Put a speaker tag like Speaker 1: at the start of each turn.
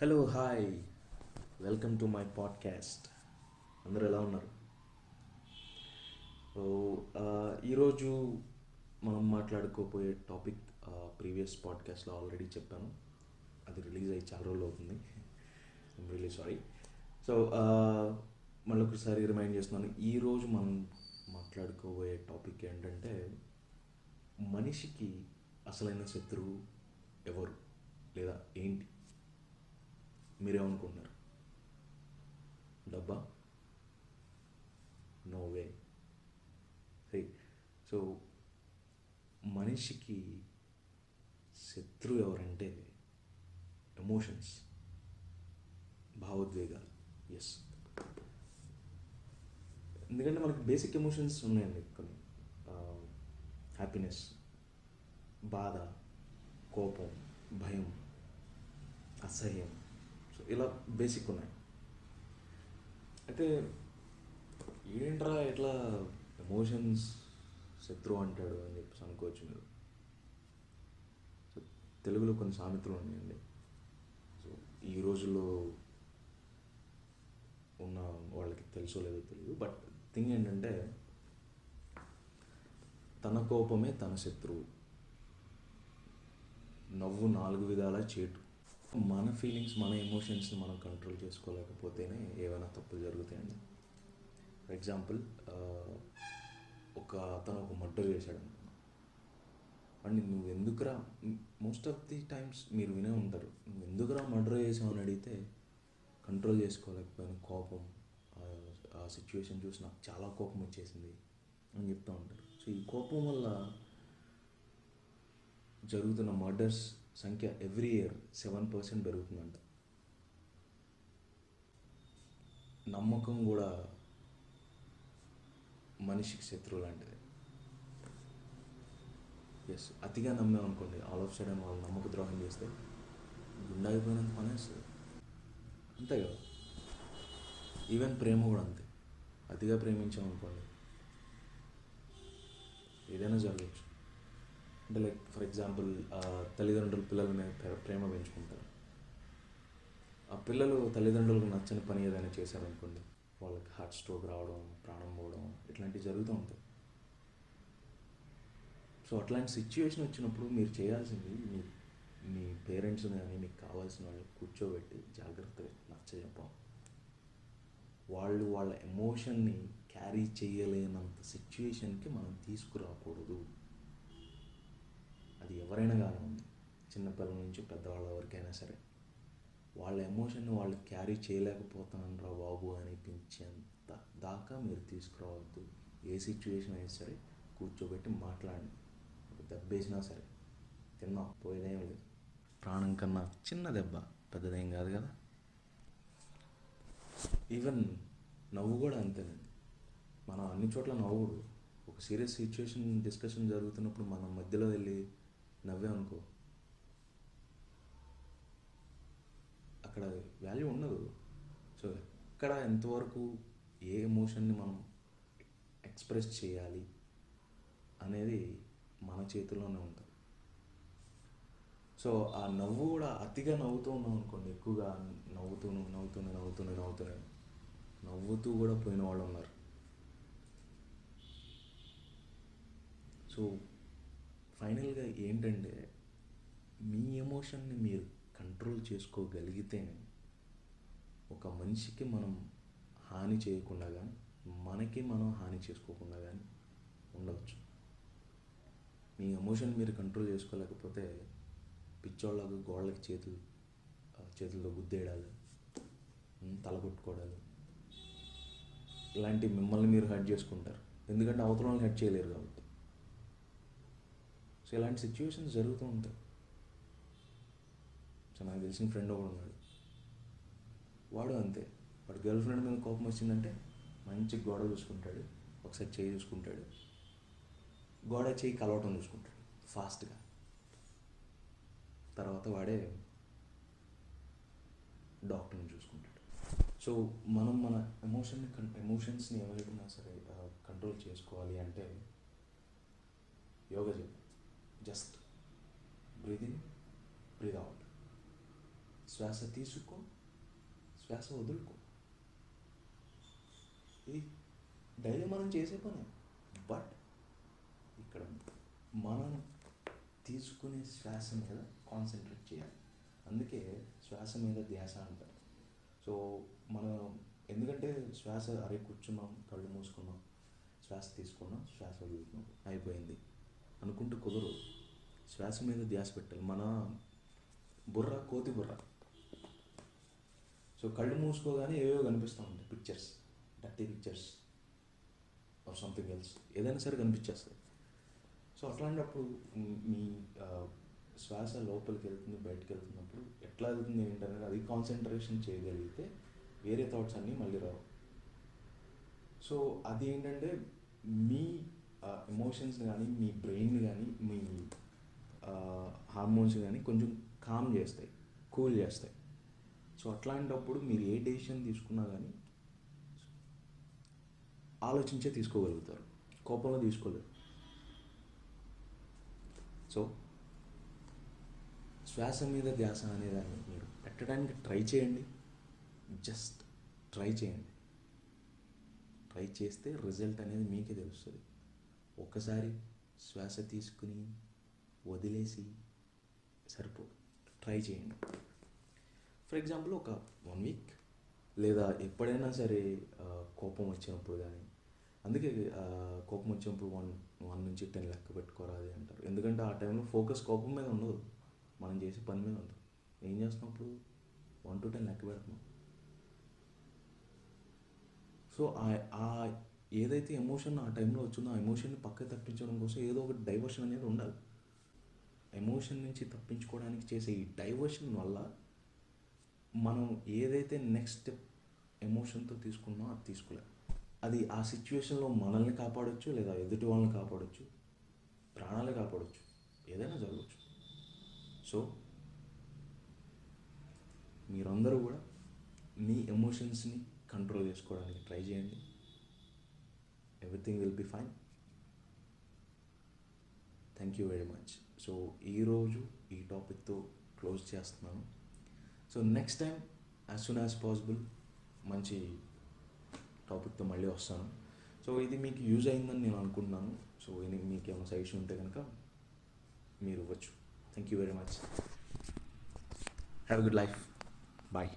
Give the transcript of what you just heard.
Speaker 1: Hello hi welcome to my podcast అందరూ ఎలా ఉన్నారు? సో ఈరోజు మనం మాట్లాడుకోపోయే టాపిక్ ప్రీవియస్ పాడ్కాస్ట్లో ఆల్రెడీ చెప్పాను. అది రిలీజ్ అయ్యి చాలా రోజులు అవుతుంది. ఐమ్ రియలీ సారీ సో మళ్ళీ ఒకసారి రిమైండ్ చేస్తున్నాను. ఈరోజు మనం మాట్లాడుకోబోయే టాపిక్ ఏంటంటే మనిషికి అసలైన శత్రువు ఎవరు? లేదా ఏంటి? మీరేమనుకుంటున్నారు? డబ్బా? నో వే సో మనిషికి శత్రువు ఎవరంటే ఎమోషన్స్ భావోద్వేగాలు. ఎస్ ఎందుకంటే మనకి బేసిక్ ఎమోషన్స్ ఉన్నాయండి కొన్ని. Um, హ్యాపీనెస్ బాధ కోపం భయం అసహ్యం సో ఇలా బేసిక్ ఉన్నాయి. అయితే ఏంట్రా ఎట్లా ఎమోషన్స్ శత్రువు అంటాడు అని చెప్పేసి అనుకోవచ్చు మీరు. సో తెలుగులో కొన్ని సామెతలు ఉన్నాయండి. సో ఈ రోజుల్లో ఉన్న వాళ్ళకి తెలుసో లేదో తెలియదు బట్ థింగ్ ఏంటంటే తన కోపమే తన శత్రువు. నవ్వు నాలుగు విధాల చేటు మన ఫీలింగ్స్ మన ఎమోషన్స్ని మనం కంట్రోల్ చేసుకోలేకపోతేనే ఏమైనా తప్పులు జరుగుతాయండి. ఫర్ ఎగ్జాంపుల్ ఒక అతను ఒక మర్డర్ చేశాడు అండ్ నువ్వు ఎందుకురా మోస్ట్ ఆఫ్ ది టైమ్స్ మీరు వినే ఉంటారు నువ్వు ఎందుకురా మర్డర్ చేసావు? అని అడిగితే కంట్రోల్ చేసుకోలేకపోయిన కోపం ఆ సిచ్యువేషన్ చూసి నాకు చాలా కోపం వచ్చేసింది అని చెప్తూ ఉంటారు. సో ఈ కోపం వల్ల జరుగుతున్న మర్డర్స్ సంఖ్య ఎవ్రీ ఇయర్ సెవెన్ పర్సెంట్ పెరుగుతుందంట. నమ్మకం కూడా మనిషికి శత్రువు లాంటిది. ఎస్ అతిగా నమ్మాం అనుకోండి ఆల్ ఆఫ్ సడన్ వాళ్ళు నమ్మక ద్రోహం చేస్తే గుండె అయిపోయినంత పనేస్తుంది అంతే కదా? ఈవెన్ ప్రేమ కూడా అంతే. అతిగా ప్రేమించామనుకోండి ఏదైనా జరగచ్చు. అంటే లైక్ ఫర్ ఎగ్జాంపుల్ తల్లిదండ్రులు పిల్లల మీద ప్రేమ పెంచుకుంటారు. ఆ పిల్లలు తల్లిదండ్రులకు నచ్చని పని ఏదైనా చేశారనుకోండి వాళ్ళకి హార్ట్ స్ట్రోక్ రావడం ప్రాణం పోవడం ఇట్లాంటివి జరుగుతూ ఉంటాయి. సో అట్లాంటి సిచ్యువేషన్ వచ్చినప్పుడు మీరు చేయాల్సింది మీ మీ పేరెంట్స్ కానీ మీకు కావాల్సిన వాళ్ళు కూర్చోబెట్టి జాగ్రత్తగా నచ్చజెప్పం వాళ్ళు వాళ్ళ ఎమోషన్ని క్యారీ చేయలేనంత సిచ్యువేషన్కి మనం తీసుకురాకూడదు. ఎవరైనా కానివ్వండి చిన్నపిల్లల నుంచి పెద్దవాళ్ళ వరకైనా సరే వాళ్ళ ఎమోషన్ని వాళ్ళు క్యారీ చేయలేకపోతున్నాను రా బాబు అనిపించేంత దాకా మీరు తీసుకురావద్దు. ఏ సిచ్యువేషన్ అయినా సరే కూర్చోబెట్టి మాట్లాడండి. దెబ్బేసినా సరే తిన్నా పోయేదేం లేదు. ప్రాణం కన్నా చిన్న దెబ్బ పెద్దదేం కాదు కదా. ఈవెన్ నవ్వు కూడా అంతేనండి. మనం అన్ని చోట్ల నవ్వుడు ఒక సీరియస్ సిచ్యువేషన్ డిస్కషన్ జరుగుతున్నప్పుడు మనం మధ్యలో వెళ్ళి నవ్వామనుకో అక్కడ వాల్యూ ఉండదు. సో ఎక్కడ ఎంతవరకు ఏ ఎమోషన్ని మనం ఎక్స్ప్రెస్ చేయాలి అనేది మన చేతిలోనే ఉంటుంది. సో ఆ నవ్వు కూడా అతిగా నవ్వుతూ ఉన్నాం అనుకోండి ఎక్కువగా నవ్వుతూను నవ్వుతూనే నవ్వుతూనే నవ్వుతూనే. నవ్వుతూ కూడా పోయిన వాళ్ళు ఉన్నారు. సో ఫైనల్గా ఏంటంటే మీ ఎమోషన్ని మీరు కంట్రోల్ చేసుకోగలిగితేనే ఒక మనిషికి మనం హాని చేయకుండా కానీ మనకి మనం హాని చేసుకోకుండా కానీ ఉండవచ్చు. మీ ఎమోషన్ మీరు కంట్రోల్ చేసుకోలేకపోతే పిచ్చోళ్ళకు గోళ్ళకి చేతులు చేతుల్లో గుద్దేయడాలు తలగొట్టుకోవడాలు ఇలాంటి మిమ్మల్ని మీరు హెడ్ చేసుకుంటారు. ఎందుకంటే అవతల హెడ్ చేయలేరు కాబట్టి. సో ఇలాంటి సిచ్యువేషన్స్ జరుగుతూ ఉంటాయి. సో నాకు తెలిసిన ఫ్రెండ్ ఒకడు ఉన్నాడు. వాడు అంతే. వాడు గర్ల్ ఫ్రెండ్ మీద కోపం వచ్చిందంటే మంచి గోడ చూసుకుంటాడు ఒకసారి చేయి చూసుకుంటాడు. గోడ చేయి కలవటం చూసుకుంటాడు ఫాస్ట్గా తర్వాత వాడే డాక్టర్ని చూసుకుంటాడు. సో మనం మన ఎమోషన్ ఎమోషన్స్ని ఎవరైనా సరే కంట్రోల్ చేసుకోవాలి అంటే యోగా చెప్పాలి just breathe in breathe out శ్వాస తీసుకో శ్వాస వదులుకో. ఇది డైలీ మనం చేసే పని. బట్ ఇక్కడ మనం తీసుకునే శ్వాస మీద కాన్సన్ట్రేట్ చేయాలి. అందుకే శ్వాస మీద ధ్యాస అంటారు. సో మనం ఎందుకంటే శ్వాస అరే కూర్చున్నాం కళ్ళు మూసుకున్నాం శ్వాస తీసుకున్నాం శ్వాస వదులుతున్నాం అయిపోయింది. అనుకుంటూ కుదరదు. శ్వాస మీద ధ్యాస పెట్టాలి. మన బుర్ర కోతి బుర్ర. సో కళ్ళు మూసుకోగానే ఏవేవో కనిపిస్తూ ఉంటాయి. Pictures dirty pictures or something else ఏదైనా సరే కనిపించేస్తుంది సో అట్లాంటప్పుడు మీ- మీ శ్వాస లోపలికి వెళ్తుంది బయటకు వెళ్తున్నప్పుడు ఎట్లా వెళ్తుంది ఏంటనేది అది కాన్సన్ట్రేషన్ చేయగలిగితే వేరే థాట్స్ అన్నీ మళ్ళీ రావు. సో అది ఏంటంటే మీ ఎమోషన్స్ కానీ మీ బ్రెయిన్ కానీ మీ హార్మోన్స్ కానీ కొంచెం కామ్ చేస్తాయి కూల్ చేస్తాయి. సో అట్లాంటప్పుడు మీరు ఏ డెసిషన్ తీసుకున్నా కానీ ఆలోచించే తీసుకోగలుగుతారు కోపంలో తీసుకోలేరు. సో శ్వాస మీద ధ్యాస అనేదాన్ని మీరు పెట్టడానికి ట్రై చేయండి. జస్ట్ ట్రై చేయండి. ట్రై చేస్తే రిజల్ట్ అనేది మీకే తెలుస్తుంది. ఒకసారి శ్వాస తీసుకుని వదిలేసి సరిపో ట్రై చేయండి. ఫర్ ఎగ్జాంపుల్ ఒక వన్ వీక్ లేదా ఎప్పుడైనా సరే కోపం వచ్చినప్పుడు కానీ అందుకే కోపం వచ్చినప్పుడు వన్ వన్ నుంచి టెన్ లెక్క పెట్టుకోరాది అంటారు. ఎందుకంటే ఆ టైంలో ఫోకస్ కోపం మీద ఉండదు. మనం చేసే పని మీద ఉండదు. ఏం చేస్తున్నప్పుడు వన్ టు టెన్ లెక్క పెడుతున్నాం సో ఆ ఏదైతే ఎమోషన్ ఆ టైంలో వచ్చిందో ఆ ఎమోషన్ని పక్కకి తప్పించడం కోసం ఏదో ఒక డైవర్షన్ అనేది ఉండాలి. ఎమోషన్ నుంచి తప్పించుకోవడానికి చేసే ఈ డైవర్షన్ వల్ల మనం ఏదైతే నెక్స్ట్ స్టెప్ ఎమోషన్తో తీసుకున్నామో అది తీసుకోలేదు అది ఆ సిచ్యువేషన్లో మనల్ని కాపాడొచ్చు లేదా ఎదుటి వాళ్ళని కాపాడొచ్చు ప్రాణాలు కాపాడొచ్చు ఏదైనా జరగచ్చు. సో మీరందరూ కూడా మీ ఎమోషన్స్ని కంట్రోల్ చేసుకోవడానికి ట్రై చేయండి. Everything will be fine thank you very much so ఈరోజు ఈ టాపిక్తో క్లోజ్ చేస్తున్నాను. So next time as soon as possible మంచి టాపిక్తో మళ్ళీ వస్తాను. సో ఇది మీకు యూజ్ అయిందని నేను అనుకుంటున్నాను. సో ఇది మీకు ఏమైనా సజెషన్ ఉంటే కనుక మీరు ఇవ్వచ్చు. Thank you very much have good life bye